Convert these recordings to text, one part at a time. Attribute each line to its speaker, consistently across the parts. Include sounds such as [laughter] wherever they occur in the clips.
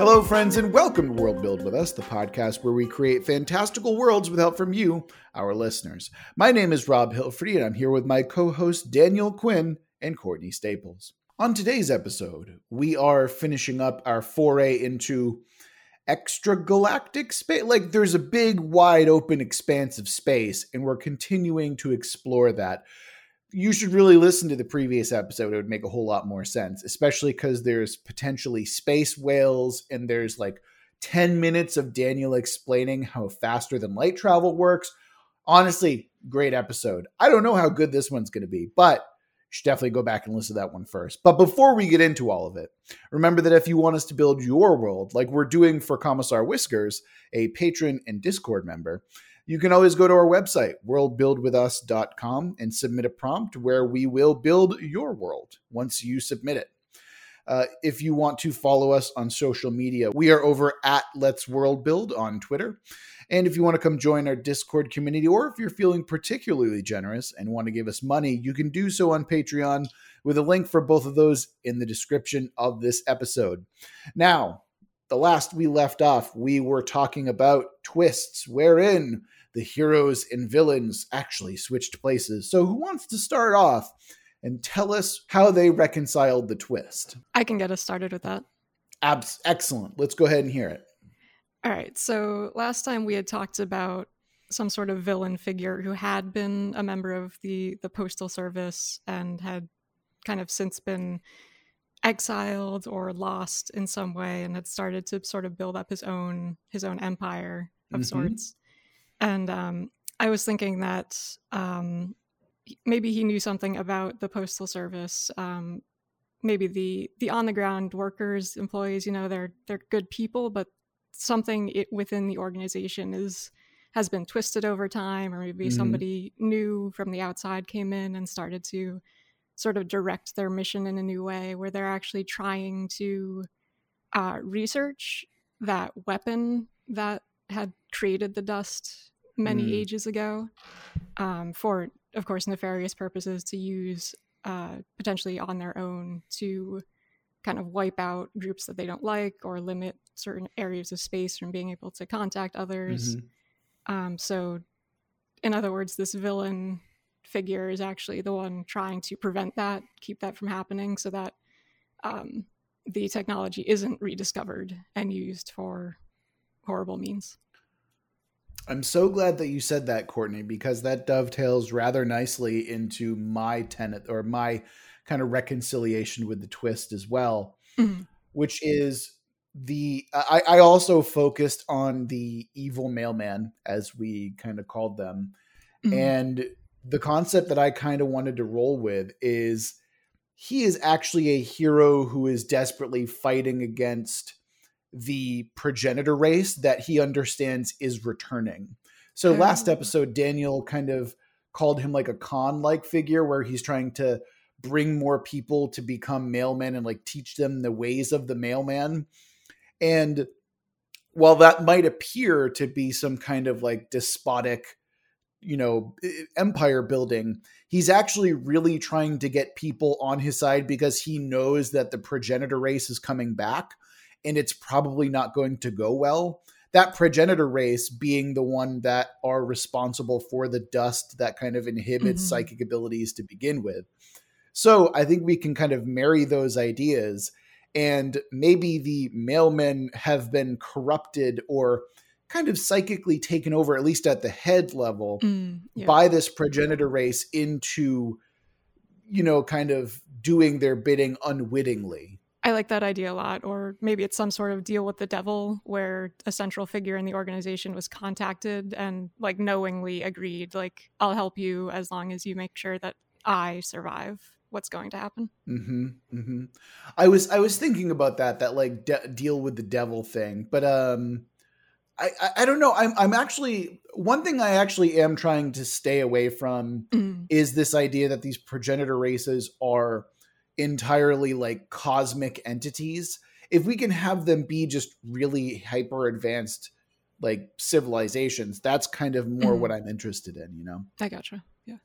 Speaker 1: Hello, friends, and welcome to World Build with Us, the podcast where we create fantastical worlds with help from you, our listeners. My name is Rob Hilfrey, and I'm here with my co hosts Daniel Quinn and Courtney Staples. On today's episode, we are finishing up our foray into extragalactic space. Like, there's a big, wide open expanse of space, and we're continuing to explore that you should really listen to the previous episode. It would make a whole lot more sense, especially because there's potentially space whales and there's like 10 minutes of Daniel explaining how faster than light travel works. Honestly, great episode. I don't know how good this one's going to be, but you should definitely go back and listen to that one first. But before we get into all of it, remember that if you want us to build your world, like we're doing for Commissar Whiskers, a patron and Discord member, you can always go to our website, worldbuildwithus.com, and submit a prompt where we will build your world once you submit it. Uh, if you want to follow us on social media, we are over at Let's World Build on Twitter. And if you want to come join our Discord community, or if you're feeling particularly generous and want to give us money, you can do so on Patreon with a link for both of those in the description of this episode. Now, the last we left off, we were talking about twists, wherein the heroes and villains actually switched places. So, who wants to start off and tell us how they reconciled the twist?
Speaker 2: I can get us started with that.
Speaker 1: Abs- excellent. Let's go ahead and hear it.
Speaker 2: All right. So, last time we had talked about some sort of villain figure who had been a member of the the postal service and had kind of since been exiled or lost in some way and had started to sort of build up his own his own empire of mm-hmm. sorts and um, I was thinking that um, maybe he knew something about the postal service. Um, maybe the the on the ground workers, employees. You know, they're they're good people, but something it, within the organization is has been twisted over time, or maybe mm-hmm. somebody new from the outside came in and started to sort of direct their mission in a new way, where they're actually trying to uh, research that weapon that had created the dust many mm. ages ago um, for, of course, nefarious purposes to use uh, potentially on their own to kind of wipe out groups that they don't like or limit certain areas of space from being able to contact others. Mm-hmm. Um, so, in other words, this villain figure is actually the one trying to prevent that, keep that from happening, so that um, the technology isn't rediscovered and used for horrible means.
Speaker 1: I'm so glad that you said that, Courtney, because that dovetails rather nicely into my tenet or my kind of reconciliation with the twist as well, mm-hmm. which is the I, I also focused on the evil mailman, as we kind of called them. Mm-hmm. And the concept that I kind of wanted to roll with is he is actually a hero who is desperately fighting against the progenitor race that he understands is returning. So last episode, Daniel kind of called him like a Khan like figure where he's trying to bring more people to become mailmen and like teach them the ways of the mailman. And while that might appear to be some kind of like despotic, you know, empire building, he's actually really trying to get people on his side because he knows that the progenitor race is coming back and it's probably not going to go well. That progenitor race being the one that are responsible for the dust that kind of inhibits mm-hmm. psychic abilities to begin with. So I think we can kind of marry those ideas, and maybe the mailmen have been corrupted or kind of psychically taken over, at least at the head level, mm, yeah. by this progenitor race into, you know, kind of doing their bidding unwittingly.
Speaker 2: I like that idea a lot. Or maybe it's some sort of deal with the devil where a central figure in the organization was contacted and like knowingly agreed, like, I'll help you as long as you make sure that I survive what's going to happen.
Speaker 1: Mm-hmm, mm-hmm. I was I was thinking about that that like de- deal with the devil thing, but um, I, I, I don't know. I'm I'm actually one thing I actually am trying to stay away from mm. is this idea that these progenitor races are entirely like cosmic entities if we can have them be just really hyper advanced like civilizations that's kind of more mm-hmm. what i'm interested in you know?
Speaker 2: I gotcha yeah.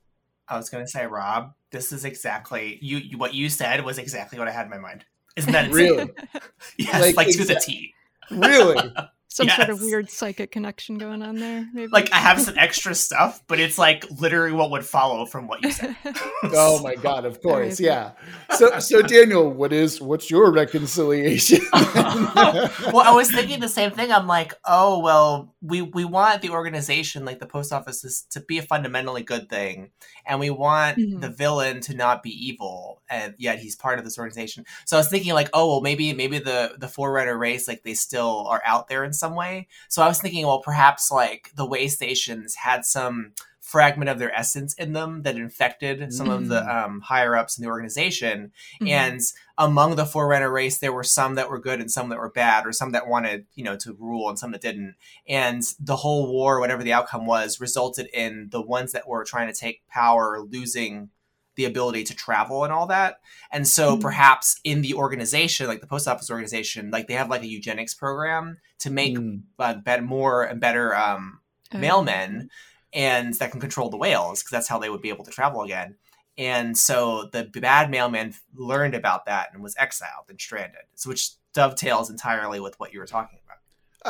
Speaker 3: I was gonna say rob this is exactly you, what you said was exactly what i had in my mind. Isn't that [laughs]
Speaker 1: really? [laughs]
Speaker 3: Yes like, like to the t.
Speaker 1: Really? [laughs]
Speaker 2: Some sort of weird psychic connection going on there, maybe.
Speaker 3: Like I have some extra stuff, but it's like literally what would follow from what you said. [laughs]
Speaker 1: Oh my god, of course, yeah. So so Daniel, what is what's your reconciliation? [laughs]
Speaker 3: well, I was thinking the same thing. I'm like, oh well, we we want the organization, like the post office, is to be a fundamentally good thing, and we want
Speaker 2: Mhm.
Speaker 3: the villain to not be evil, and yet he's part of this organization. So I was thinking, like, oh well, maybe maybe the the Forerunner race, like they still are out there in some way. So I was thinking, well, perhaps like the way stations had some fragment of their essence in them that infected some of the um, higher ups in the organization
Speaker 2: Mhm.
Speaker 3: and among the forerunner race there were some that were good and some that were bad or some that wanted you know to rule and some that didn't and the whole war whatever the outcome was resulted in the ones that were trying to take power losing the ability to travel and all that and so
Speaker 2: Mhm.
Speaker 3: perhaps in the organization like the post office organization like they have like a eugenics program to make
Speaker 1: Mm.
Speaker 3: uh, better, more and better um,
Speaker 2: Uh,
Speaker 3: mailmen and that can control the whales because that's how they would be able to travel again. And so the bad mailman learned about that and was exiled and stranded. So which dovetails entirely with what you were talking about.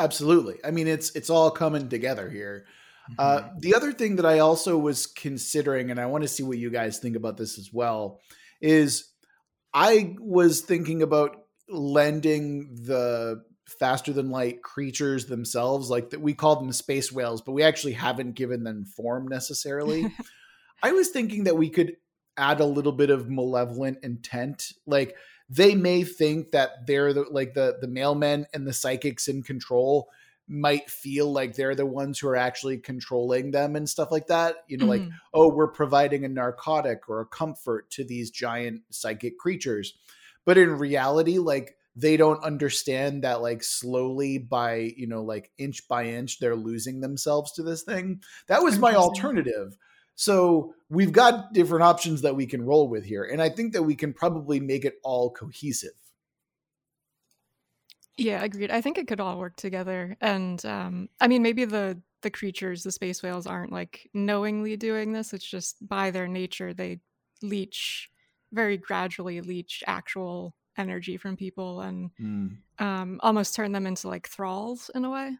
Speaker 1: Absolutely. I mean, it's it's all coming together here. Uh,
Speaker 3: Mhm.
Speaker 1: the other thing that I also was considering, and I want to see what you guys think about this as well, is I was thinking about lending the faster than light creatures themselves, like that we call them space whales, but we actually haven't given them form necessarily. [laughs] I was thinking that we could add a little bit of malevolent intent, like they may think that they're the like the the mailmen and the psychics in control might feel like they're the ones who are actually controlling them and stuff like that. You know, like,
Speaker 2: Mhm.
Speaker 1: oh, we're providing a narcotic or a comfort to these giant psychic creatures. But in reality, like they don't understand that like slowly by, you know, like inch by inch, they're losing themselves to this thing. That was my alternative. So we've got different options that we can roll with here. And I think that we can probably make it all cohesive.
Speaker 2: Yeah, agreed. I think it could all work together. And um I mean maybe the the creatures, the space whales aren't like knowingly doing this. It's just by their nature they leech very gradually leech actual energy from people and um almost turn them into like thralls in a way.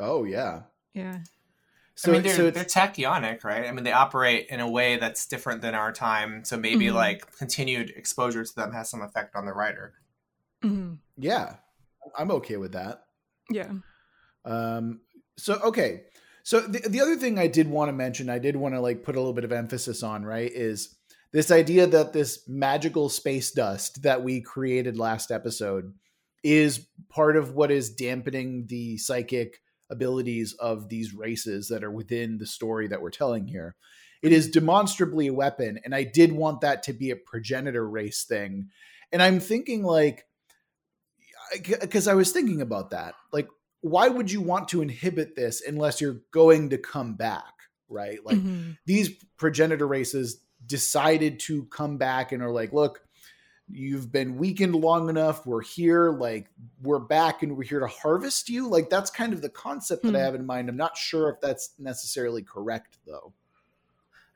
Speaker 1: Oh yeah.
Speaker 2: Yeah.
Speaker 1: So,
Speaker 3: I mean, they're,
Speaker 1: so
Speaker 3: they're tachyonic, right? I mean, they operate in a way that's different than our time. So maybe
Speaker 2: Mhm.
Speaker 3: like continued exposure to them has some effect on the rider.
Speaker 2: Mhm.
Speaker 1: yeah, I'm okay with that.
Speaker 2: Yeah.
Speaker 1: Um, so okay, so the the other thing I did want to mention, I did want to like put a little bit of emphasis on, right, is this idea that this magical space dust that we created last episode is part of what is dampening the psychic abilities of these races that are within the story that we're telling here. It is demonstrably a weapon, and I did want that to be a progenitor race thing. And I'm thinking like because I was thinking about that. Like, why would you want to inhibit this unless you're going to come back, right? Like
Speaker 2: Mhm.
Speaker 1: these progenitor races decided to come back and are like, look, you've been weakened long enough. We're here, like we're back and we're here to harvest you. Like that's kind of the concept that I
Speaker 2: Hmm.
Speaker 1: have in mind. I'm not sure if that's necessarily correct though.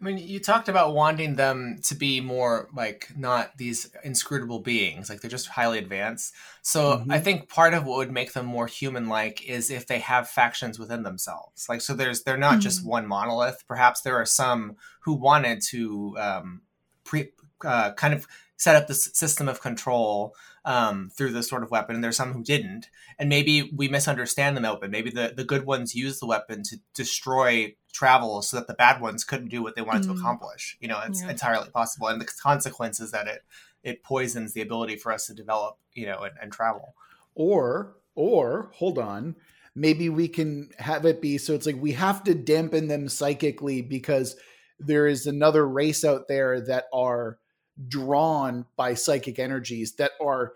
Speaker 3: I mean, you talked about wanting them to be more like not these inscrutable beings, like they're just highly advanced. So
Speaker 1: Mhm.
Speaker 3: I think part of what would make them more human-like is if they have factions within themselves. Like, so there's they're not just
Speaker 2: Mhm.
Speaker 3: one monolith. Perhaps there are some who wanted to um, pre uh, kind of set up this system of control um, through this sort of weapon, and there's some who didn't. And maybe we misunderstand the weapon. Maybe the, the good ones use the weapon to destroy travel so that the bad ones couldn't do what they wanted to
Speaker 2: Mm.
Speaker 3: accomplish. You know, it's
Speaker 2: Yeah.
Speaker 3: entirely possible. And the consequence is that it it poisons the ability for us to develop, you know, and, and travel.
Speaker 1: Or, or hold on, maybe we can have it be so it's like we have to dampen them psychically because there is another race out there that are drawn by psychic energies that are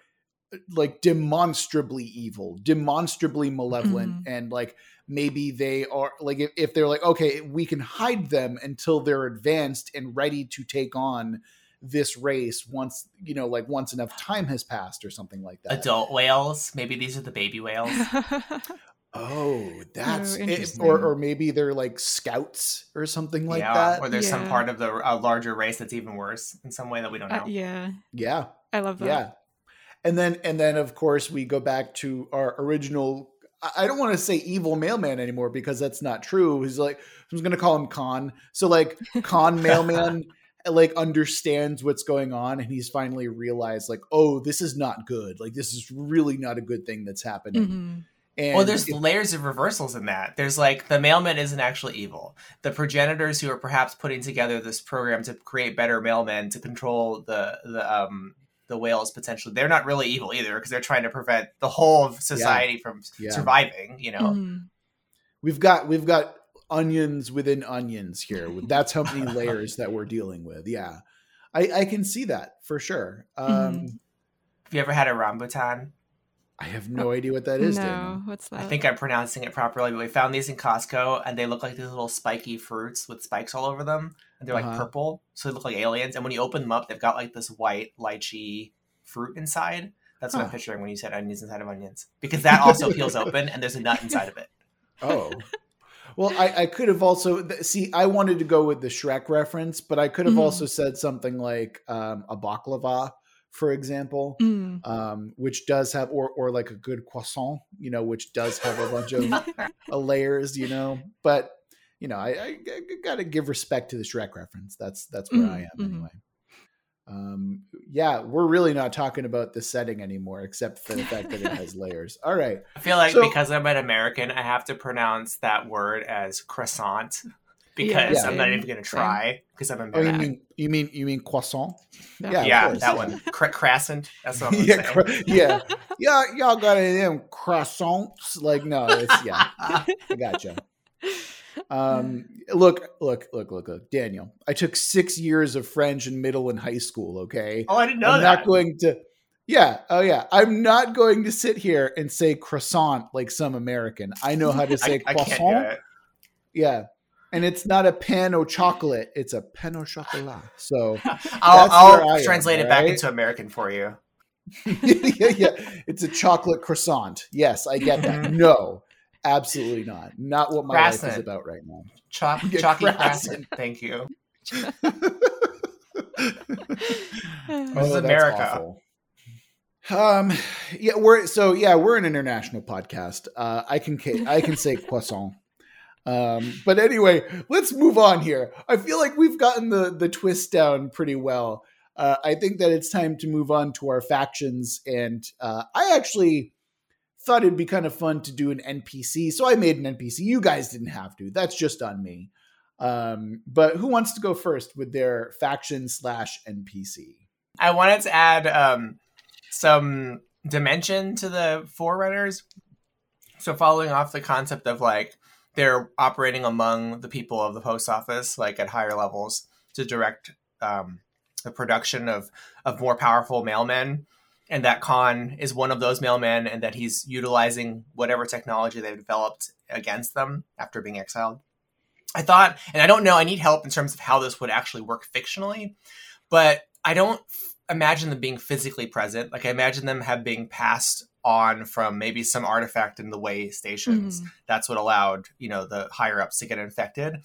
Speaker 1: like demonstrably evil, demonstrably malevolent, mm-hmm. and like maybe they are like if, if they're like okay, we can hide them until they're advanced and ready to take on this race once you know like once enough time has passed or something like that.
Speaker 3: Adult whales, maybe these are the baby whales. [laughs] [laughs]
Speaker 1: Oh, that's it. Or, or maybe they're like scouts or something like
Speaker 3: yeah,
Speaker 1: that.
Speaker 3: or there's some part of the a larger race that's even worse in some way that we don't know.
Speaker 2: Uh, yeah.
Speaker 1: yeah,
Speaker 2: I love that.
Speaker 1: yeah. And then and then of course we go back to our original I don't want to say evil mailman anymore because that's not true. He's like I'm going to call him Khan. So like [laughs] Khan mailman like understands what's going on and he's finally realized like oh this is not good. Like this is really not a good thing that's happening.
Speaker 2: Mm-hmm.
Speaker 1: And
Speaker 3: well, there's
Speaker 1: it-
Speaker 3: layers of reversals in that. There's like the mailman isn't actually evil. The progenitors who are perhaps putting together this program to create better mailmen to control the the um the whales potentially, they're not really evil either because they're trying to prevent the whole of society from
Speaker 1: Yeah.
Speaker 3: surviving. You know,
Speaker 2: Mhm.
Speaker 1: we've got we've got onions within onions here. [laughs] That's how many layers that we're dealing with. Yeah. I, I can see that for sure. Um,
Speaker 2: Mhm.
Speaker 3: have you ever had a rambutan?
Speaker 1: I have no idea what that is.
Speaker 2: no,
Speaker 1: Daniel.
Speaker 2: what's that?
Speaker 3: I think I'm pronouncing it properly, but we found these in Costco and they look like these little spiky fruits with spikes all over them. And they're like
Speaker 1: Uh-huh.
Speaker 3: purple, so they look like aliens. And when you open them up, they've got like this white lychee fruit inside. That's what I'm picturing when you said onions inside of onions. Because that also peels open and there's a nut inside of it. [laughs]
Speaker 1: Oh. Well, I, I could have also th- see. I wanted to go with the Shrek reference, but I could have
Speaker 2: Mhm.
Speaker 1: also said something like um, a baklava, for example,
Speaker 2: Mm.
Speaker 1: um, which does have, or or like a good croissant, you know, which does have a bunch of [laughs] uh, layers, you know. But you know, I, I, got to give respect to the Shrek reference. That's that's where I am
Speaker 2: Mhm, mhm.
Speaker 1: anyway. Um, yeah, we're really not talking about the setting anymore, except for the fact that it has [laughs] layers. All right.
Speaker 3: I feel like
Speaker 1: So-
Speaker 3: because I'm an American, I have to pronounce that word as croissant because
Speaker 2: Yeah,
Speaker 3: I'm not even going to try because I'm
Speaker 1: Oh, you mean you mean you mean croissant?
Speaker 2: Yeah.
Speaker 1: Yeah,
Speaker 3: yeah, that one. [laughs] Cra- crescent. That's what I'm
Speaker 1: yeah,
Speaker 3: saying.
Speaker 1: cro- yeah, yeah. Y'all got any of them croissants? Like, no, it's yeah. I gotcha. Um, look, look, look, look, look, Daniel. I took six years of French in middle and high school. Okay,
Speaker 3: oh, I didn't know
Speaker 1: I'm
Speaker 3: that.
Speaker 1: not going to. Yeah, oh yeah. I'm not going to sit here and say croissant like some American. I know how to [laughs] say
Speaker 3: I, I
Speaker 1: croissant.
Speaker 3: can't do it.
Speaker 1: Yeah, and it's not a pan au chocolate; it's a pan au chocolat. So [laughs]
Speaker 3: I'll, I'll
Speaker 1: am,
Speaker 3: translate it back into American for you. [laughs]
Speaker 1: yeah, yeah. It's a chocolate croissant. Yes, I get that.
Speaker 3: Mhm.
Speaker 1: No, absolutely not. Not what my life is about right now.
Speaker 3: Chalk, [laughs]
Speaker 1: Yeah,
Speaker 3: chalky
Speaker 1: crescent.
Speaker 3: crescent. Thank you.
Speaker 1: Oh,
Speaker 3: This is America.
Speaker 1: awful. Um, yeah, we're so yeah, we're an international podcast. Uh, I can I can say croissant. Um, but anyway, let's move on here. I feel like we've gotten the the twist down pretty well. Uh, I think that it's time to move on to our factions, and uh, I actually thought it'd be kind of fun to do an NPC, so I made an NPC. You guys didn't have to. That's just on me. Um, but who wants to go first with their faction slash NPC?
Speaker 3: I wanted to add um, some dimension to the Forerunners. So, following off the concept of like they're operating among the people of the post office, like at higher levels, to direct um, the production of of more powerful mailmen, and that Khan is one of those mailmen, and that he's utilizing whatever technology they've developed against them after being exiled. I thought, and I don't know, I need help in terms of how this would actually work fictionally, but I don't imagine them being physically present. Like I imagine them have being passed on from maybe some artifact in the way stations.
Speaker 2: Mhm.
Speaker 3: That's what allowed you know the higher ups to get infected.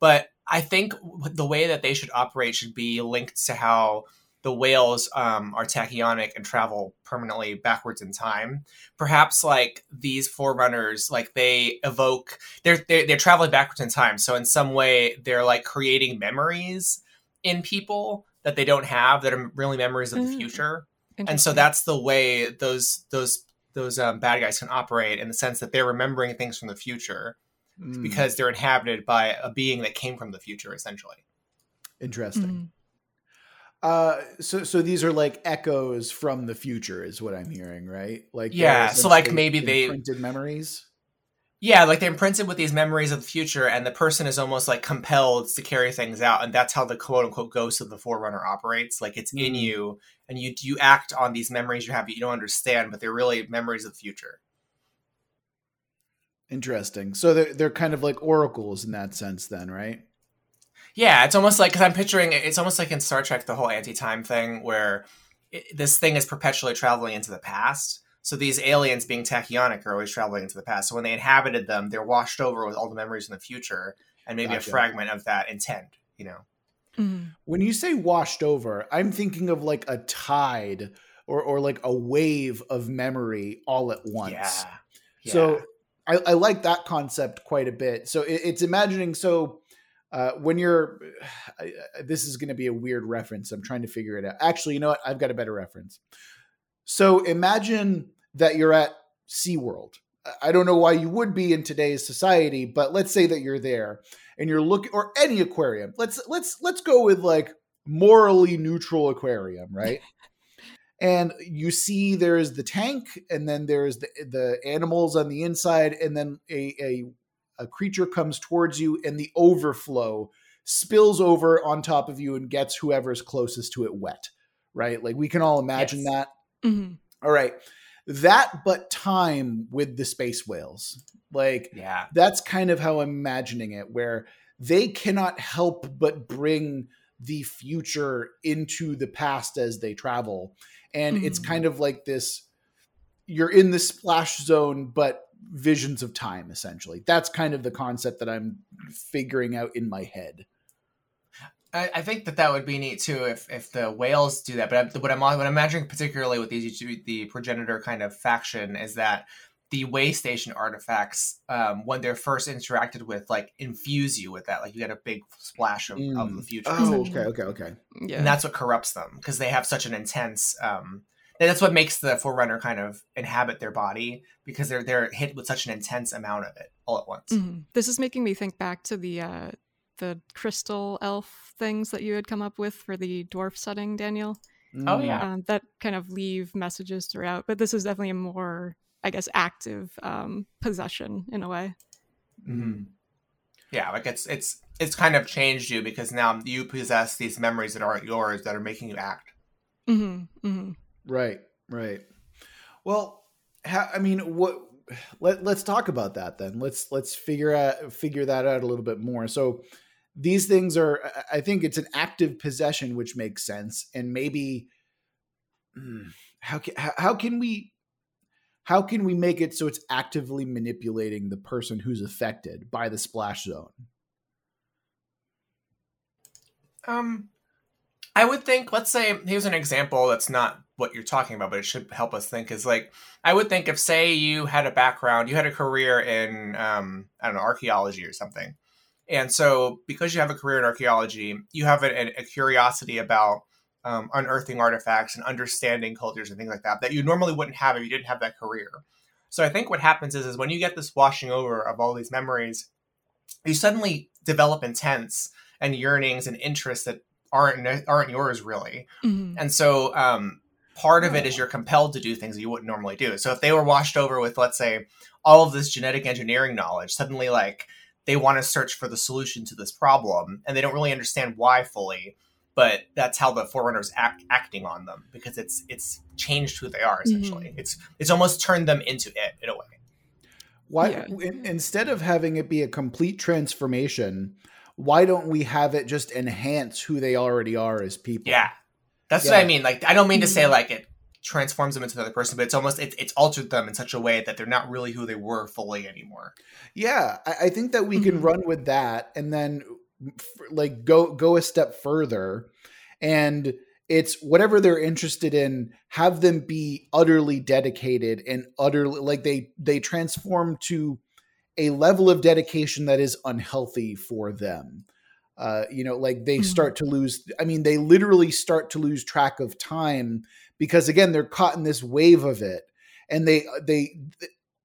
Speaker 3: But I think the way that they should operate should be linked to how the whales um, are tachyonic and travel permanently backwards in time. Perhaps like these forerunners, like they evoke they're, they're they're traveling backwards in time. So in some way, they're like creating memories in people that they don't have that are really memories of the
Speaker 2: Mm.
Speaker 3: future and so that's the way those those those um, bad guys can operate in the sense that they're remembering things from the future
Speaker 1: Mm,
Speaker 3: because they're inhabited by a being that came from the future essentially
Speaker 1: interesting.
Speaker 2: Mhm.
Speaker 1: Uh, so so these are like echoes from the future, is what I'm hearing, right? Like
Speaker 3: Yeah, so, like, maybe they-
Speaker 1: imprinted memories.
Speaker 3: Yeah like they're imprinted with these memories of the future and the person is almost like compelled to carry things out and that's how the quote unquote ghost of the forerunner operates like it's in
Speaker 1: Mhm.
Speaker 3: you and you you act on these memories you have that you don't understand but they're really memories of the future
Speaker 1: Interesting. So they're they're kind of like oracles in that sense, then, right?
Speaker 3: Yeah, it's almost like because I'm picturing it's almost like in Star Trek the whole anti-time thing where it, this thing is perpetually traveling into the past. So these aliens being tachyonic are always traveling into the past. So when they inhabited them, they're washed over with all the memories in the future and maybe
Speaker 1: Gotcha.
Speaker 3: a fragment of that intent. You know,
Speaker 2: Mhm.
Speaker 1: When you say washed over, I'm thinking of like a tide or or like a wave of memory all at once.
Speaker 3: yeah.
Speaker 1: So I, I like that concept quite a bit. So it, it's imagining so uh, when you're [sighs] I, this is going to be a weird reference. I'm trying to figure it out. Actually, you know what? I've got a better reference. So imagine that you're at SeaWorld. I don't know why you would be in today's society, but let's say that you're there and you're looking or any aquarium. Let's let's let's go with like morally neutral aquarium, right? [laughs] and you see there's the tank and then there's the the animals on the inside and then a a, a creature comes towards you and the overflow spills over on top of you and gets whoever's closest to it wet, right? Like we can all imagine yes. that. Mm-hmm. All right that but time with the space whales. Like
Speaker 3: yeah.
Speaker 1: that's kind of how i'm imagining it where they cannot help but bring the future into the past as they travel. And mm-hmm. it's kind of like this you're in the splash zone but visions of time essentially. That's kind of the concept that i'm figuring out in my head
Speaker 3: I, I think that that would be neat too if, if the whales do that. But what I'm what I'm imagining particularly with these the progenitor kind of faction is that the way station artifacts um, when they're first interacted with like infuse you with that like you get a big splash of, mm. of the future
Speaker 1: oh okay okay okay
Speaker 3: yeah and that's what corrupts them because they have such an intense um, that's what makes the forerunner kind of inhabit their body because they're they're hit with such an intense amount of it all at once
Speaker 2: mm-hmm. this is making me think back to the uh the crystal elf things that you had come up with for the dwarf setting, Daniel.
Speaker 3: Oh yeah, um,
Speaker 2: that kind of leave messages throughout. But this is definitely a more, I guess, active um, possession in a way.
Speaker 3: Mm-hmm. Yeah, like it's it's it's kind of changed you because now you possess these memories that aren't yours that are making you act.
Speaker 2: Mm-hmm. Mm-hmm.
Speaker 1: Right, right. Well, ha- I mean, what? Let Let's talk about that then. Let's let's figure out figure that out a little bit more. So, these things are i think it's an active possession which makes sense. And maybe hmm, how can how can we how can we make it so it's actively manipulating the person who's affected by the splash zone?
Speaker 3: Um i would think let's say here's an example that's not what you're talking about but it should help us think is like i would think if say you had a background you had a career in um i don't know archaeology or something and so, because you have a career in archaeology, you have a, a curiosity about um, unearthing artifacts and understanding cultures and things like that that you normally wouldn't have if you didn't have that career. So, I think what happens is, is when you get this washing over of all these memories, you suddenly develop intents and yearnings and interests that aren't aren't yours really. Mm-hmm. And so, um, part of it is you're compelled to do things that you wouldn't normally do. So, if they were washed over with, let's say, all of this genetic engineering knowledge, suddenly like they want to search for the solution to this problem and they don't really understand why fully but that's how the forerunners act acting on them because it's it's changed who they are essentially mm-hmm. it's it's almost turned them into it in a way
Speaker 1: why yeah. instead of having it be a complete transformation why don't we have it just enhance who they already are as people
Speaker 3: yeah that's yeah. what i mean like i don't mean to say mm-hmm. like it transforms them into another person, but it's almost it's it's altered them in such a way that they're not really who they were fully anymore.
Speaker 1: Yeah, I, I think that we can mm-hmm. run with that, and then like go go a step further, and it's whatever they're interested in. Have them be utterly dedicated and utterly like they they transform to a level of dedication that is unhealthy for them. Uh, you know, like they mm-hmm. start to lose. I mean, they literally start to lose track of time because again they're caught in this wave of it and they they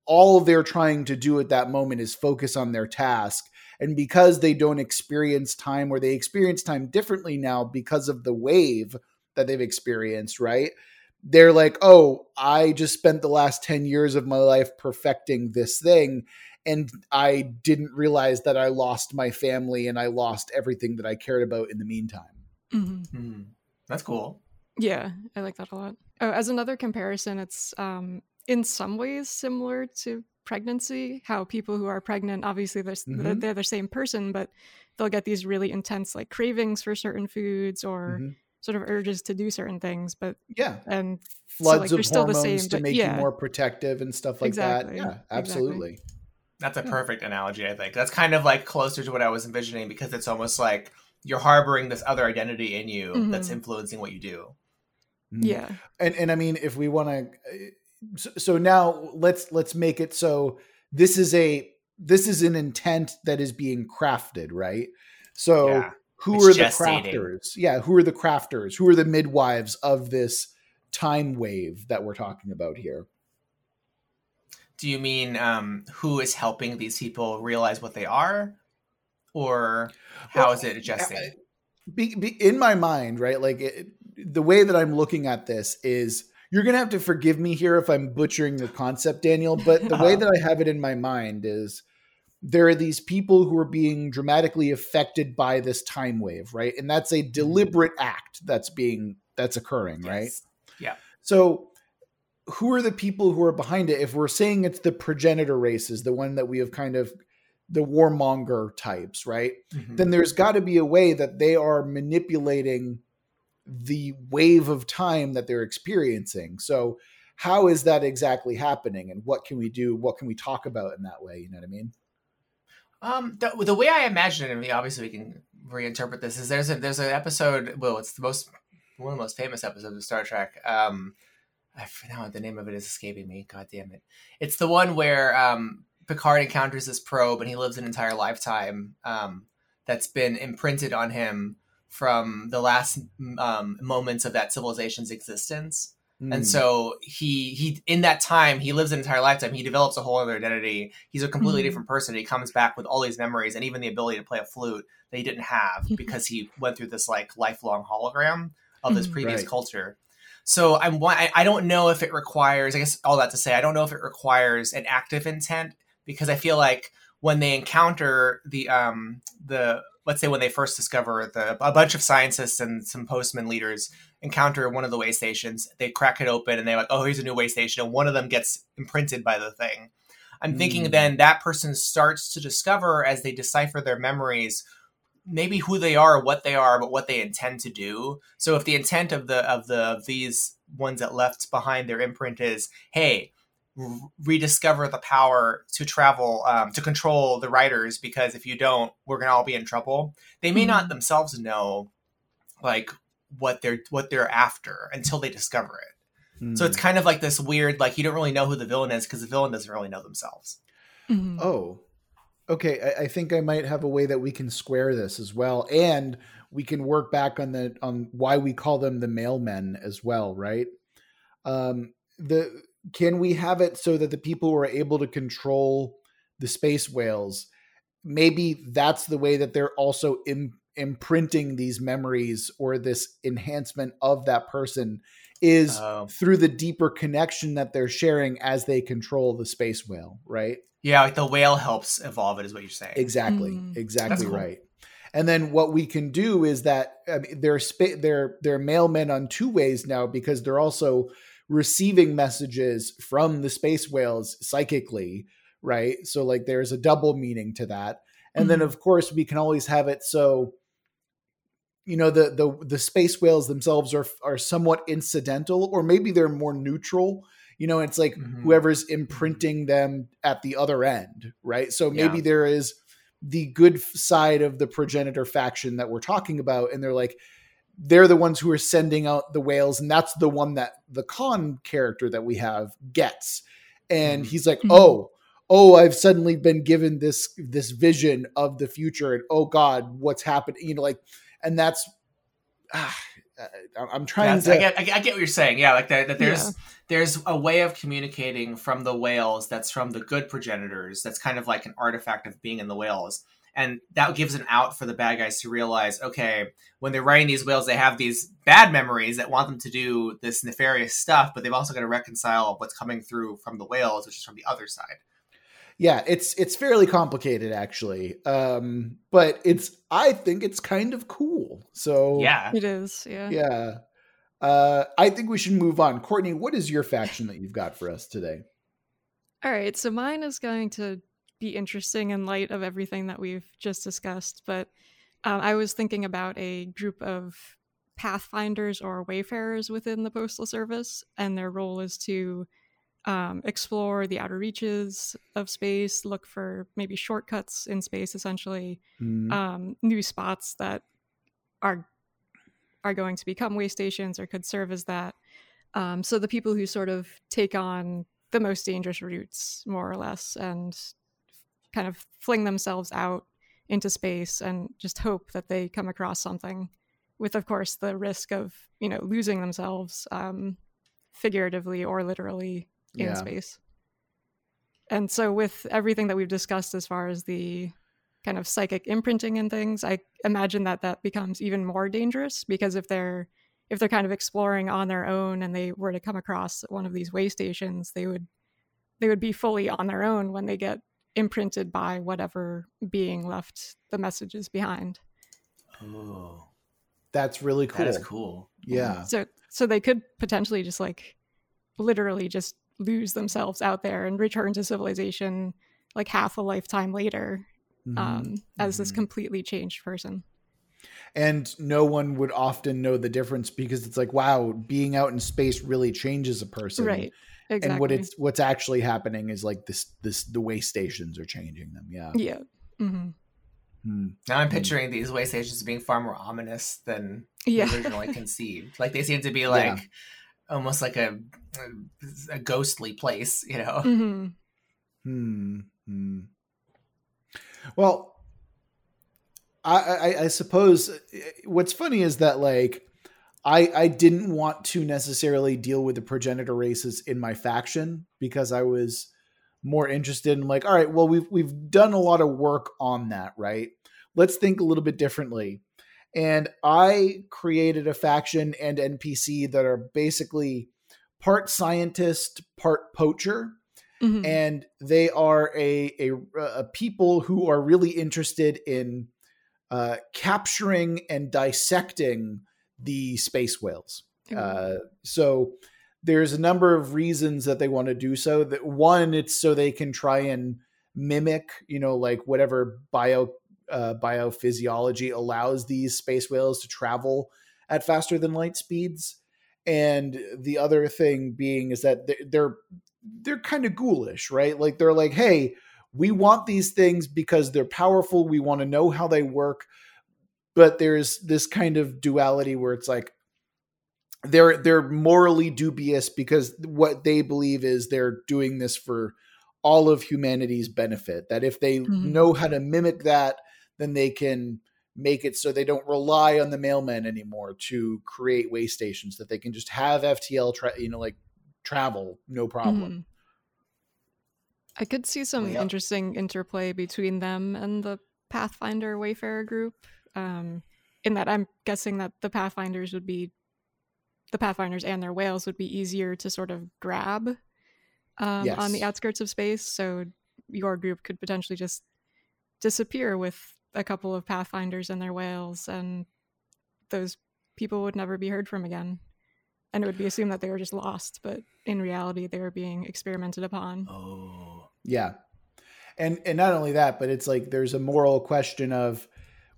Speaker 1: all they're trying to do at that moment is focus on their task and because they don't experience time or they experience time differently now because of the wave that they've experienced right? They're like oh i just spent the last 10 years of my life perfecting this thing and i didn't realize that i lost my family and i lost everything that i cared about in the meantime.
Speaker 3: Mm-hmm. mm, that's cool
Speaker 2: yeah, I like that a lot. Oh, as another comparison, it's um, in some ways similar to pregnancy. How people who are pregnant, obviously, they're, mm-hmm. they're the same person, but they'll get these really intense like cravings for certain foods or mm-hmm. sort of urges to do certain things. But
Speaker 1: yeah,
Speaker 2: and
Speaker 1: floods so, like, of still hormones the same, to make yeah. you more protective and stuff like exactly. that. Yeah, absolutely. Exactly.
Speaker 3: That's a perfect analogy, I think. That's kind of like closer to what I was envisioning because it's almost like you're harboring this other identity in you mm-hmm. that's influencing what you do.
Speaker 2: Mm-hmm. Yeah.
Speaker 1: And and I mean if we want to so, so now let's let's make it so this is a this is an intent that is being crafted, right? So
Speaker 3: Yeah.
Speaker 1: who
Speaker 3: It's
Speaker 1: are the crafters? Yeah, who are the crafters? Who are the midwives of this time wave that we're talking about here?
Speaker 3: Do you mean um, who is helping these people realize what they are, or how
Speaker 1: Well,
Speaker 3: is it adjusting?
Speaker 1: be, be, in my mind, right? Like it, the way that I'm looking at this is you're going to have to forgive me here if I'm butchering the concept, Daniel, but the way that I have it in my mind is there are these people who are being dramatically affected by this time wave, right? And that's a deliberate act that's being that's occurring, right?
Speaker 3: Yeah.
Speaker 1: So who are the people who are behind it? If we're saying it's the progenitor races, the one that we have kind of the warmonger types, right?
Speaker 3: Mhm.
Speaker 1: then there's got to be a way that they are manipulating the wave of time that they're experiencing. So, how is that exactly happening, and what can we do? What can we talk about in that way? You know what I mean?
Speaker 3: Um, the, the way I imagine it, I mean, obviously we can reinterpret this. Is there's a there's an episode. Well, it's the most one of the most famous episodes of Star Trek. Um, I forgot the name of it is escaping me. God damn it! It's the one where um Picard encounters this probe and he lives an entire lifetime um that's been imprinted on him from the last um, moments of that civilization's existence.
Speaker 1: Hmm.
Speaker 3: And so he he in that time he lives an entire lifetime. He develops a whole other identity. He's a completely
Speaker 2: Mhm.
Speaker 3: different person. He comes back with all these memories and even the ability to play a flute that he didn't have [laughs] because he went through this like lifelong hologram of this
Speaker 2: Mhm.
Speaker 3: previous
Speaker 1: Right.
Speaker 3: culture. So I'm I I don't know if it requires. I guess all that to say, I don't know if it requires an active intent because I feel like when they encounter the um the let's say when they first discover the a bunch of scientists and some postman leaders encounter one of the way stations they crack it open and they're like oh here's a new way station and one of them gets imprinted by the thing i'm thinking
Speaker 1: Mm.
Speaker 3: then that person starts to discover as they decipher their memories maybe who they are what they are but what they intend to do so if the intent of the of the of these ones that left behind their imprint is hey rediscover the power to travel um, to control the riders because if you don't we're gonna all be in trouble they may not
Speaker 2: Mhm.
Speaker 3: themselves know like what they're what they're after until they discover it so
Speaker 1: Hmm.
Speaker 3: it's kind of like this weird like you don't really know who the villain is because the villain doesn't really know themselves
Speaker 2: Mhm.
Speaker 1: Oh, okay. I, I think I might have a way that we can square this as well, and we can work back on the on why we call them the mailmen as well, right? Um, the can we have it so that the people who are able to control the space whales, maybe that's the way that they're also Im- imprinting these memories or this enhancement of that person is
Speaker 3: Oh.
Speaker 1: through the deeper connection that they're sharing as they control the space whale, right?
Speaker 3: yeah like the whale helps evolve it is what you're saying
Speaker 1: Exactly,
Speaker 2: Mm.
Speaker 1: exactly
Speaker 3: cool.
Speaker 1: right. And then what we can do is that I mean, they're spa- they're they're mailmen on two ways now because they're also receiving messages from the space whales psychically, right? So like there's a double meaning to that. And then
Speaker 2: Mhm.
Speaker 1: of course we can always have it so you know the the the space whales themselves are are somewhat incidental or maybe they're more neutral. You know, it's like
Speaker 3: Mhm.
Speaker 1: whoever's imprinting them at the other end, right? So maybe
Speaker 3: Yeah.
Speaker 1: there is the good side of the progenitor faction that we're talking about, and they're like, they're the ones who are sending out the whales, and that's the one that the Khan character that we have gets. And
Speaker 3: Mhm.
Speaker 1: he's like,
Speaker 2: Mhm.
Speaker 1: oh, oh, I've suddenly been given this this vision of the future, and oh God, what's happening? You know, like, and that's. [sighs] Ah, I'm trying
Speaker 3: That's-
Speaker 1: to.
Speaker 3: I get, I get, I get what you're saying. Yeah, like that, that there's
Speaker 2: Yeah.
Speaker 3: there's a way of communicating from the whales that's from the good progenitors. That's kind of like an artifact of being in the whales, and that gives an out for the bad guys to realize, okay, when they're riding these whales, they have these bad memories that want them to do this nefarious stuff, but they've also got to reconcile what's coming through from the whales, which is from the other side.
Speaker 1: yeah it's it's fairly complicated actually. Um but it's i think it's kind of cool so
Speaker 3: Yeah,
Speaker 2: It is, yeah.
Speaker 1: yeah. Uh i think we should move on. Courtney what is your faction that you've got for us today?
Speaker 2: All right, so mine is going to be interesting in light of everything that we've just discussed, but um, I was thinking about a group of pathfinders or wayfarers within the Postal Service, and their role is to um, explore the outer reaches of space, look for maybe shortcuts in space, essentially,
Speaker 1: Hmm.
Speaker 2: um, new spots that are are going to become way stations or could serve as that. Um, so the people who sort of take on the most dangerous routes, more or less, and kind of fling themselves out into space and just hope that they come across something with of course the risk of you know losing themselves um, figuratively or literally in yeah. space and so with everything that we've discussed as far as the kind of psychic imprinting and things i imagine that that becomes even more dangerous because if they're if they're kind of exploring on their own and they were to come across one of these way stations they would they would be fully on their own when they get imprinted by whatever being left the messages behind.
Speaker 3: Oh,
Speaker 1: that's really cool.
Speaker 3: That is cool.
Speaker 1: Yeah.
Speaker 2: So so they could potentially just like literally just lose themselves out there and return to civilization like half a lifetime later mm-hmm. um, as this mm-hmm. completely changed person.
Speaker 1: And no one would often know the difference because it's like, wow, being out in space really changes a person.
Speaker 2: Right. Exactly.
Speaker 1: And what it's what's actually happening is like this this the way stations are changing them. Yeah.
Speaker 2: Yeah. Mm-hmm.
Speaker 3: Hmm. Now I'm hmm. picturing hmm. these way stations being far more ominous than yeah. originally [laughs] conceived. Like they seem to be like yeah. almost like a a ghostly place, you know.
Speaker 2: Mm-hmm.
Speaker 1: Hmm. hmm. Well, I, I, I suppose what's funny is that like I I didn't want to necessarily deal with the progenitor races in my faction because I was more interested in like all right well we've we've done a lot of work on that right let's think a little bit differently and I created a faction and NPC that are basically part scientist part poacher mm-hmm. and they are a, a, a people who are really interested in uh, capturing and dissecting the space whales. Uh, so there's a number of reasons that they want to do so. That one, it's so they can try and mimic, you know, like whatever bio uh, biophysiology allows these space whales to travel at faster than light speeds. And the other thing being is that they're they're kind of ghoulish, right? Like they're like, hey, we want these things because they're powerful. We want to know how they work but there's this kind of duality where it's like they're they're morally dubious because what they believe is they're doing this for all of humanity's benefit that if they mm-hmm. know how to mimic that then they can make it so they don't rely on the mailmen anymore to create way stations that they can just have ftl tra- you know like travel no problem mm-hmm.
Speaker 2: i could see some yeah. interesting interplay between them and the pathfinder wayfarer group um, in that I'm guessing that the Pathfinders would be the Pathfinders and their whales would be easier to sort of grab um, yes. on the outskirts of space. So your group could potentially just disappear with a couple of Pathfinders and their whales, and those people would never be heard from again. And it would be assumed that they were just lost, but in reality, they were being experimented upon.
Speaker 3: Oh,
Speaker 1: yeah, and and not only that, but it's like there's a moral question of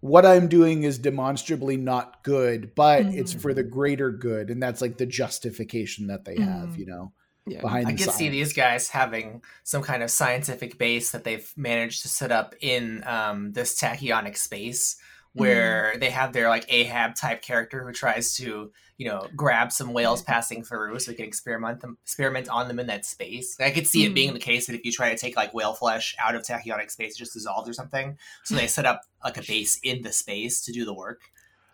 Speaker 1: what I'm doing is demonstrably not good, but mm-hmm. it's for the greater good, and that's like the justification that they have, mm-hmm. you know.
Speaker 3: Yeah. Behind I can science. see these guys having some kind of scientific base that they've managed to set up in um, this tachyonic space where mm. they have their like Ahab type character who tries to, you know, grab some whales passing through so we can experiment them experiment on them in that space. I could see mm. it being mm. the case that if you try to take like whale flesh out of tachyonic space, it just dissolves or something. So they set up like a base in the space to do the work.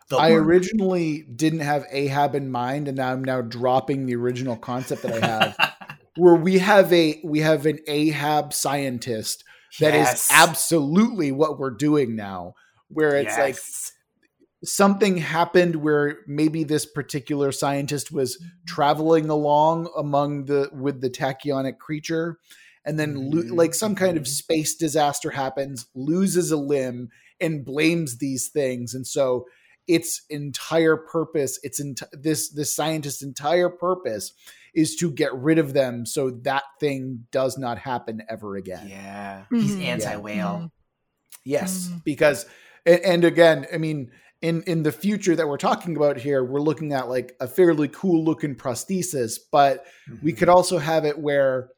Speaker 1: The I work. originally didn't have Ahab in mind, and now I'm now dropping the original concept that I have. [laughs] where we have a we have an Ahab scientist that yes. is absolutely what we're doing now where it's yes. like something happened where maybe this particular scientist was traveling along among the with the tachyonic creature and then lo- like some kind of mm-hmm. space disaster happens loses a limb and blames these things and so its entire purpose its ent- this this scientist's entire purpose is to get rid of them so that thing does not happen ever again
Speaker 3: yeah he's mm-hmm. anti-whale yeah. Mm-hmm.
Speaker 1: yes mm-hmm. because and, and again, I mean, in in the future that we're talking about here, we're looking at like a fairly cool looking prosthesis, but mm-hmm. we could also have it where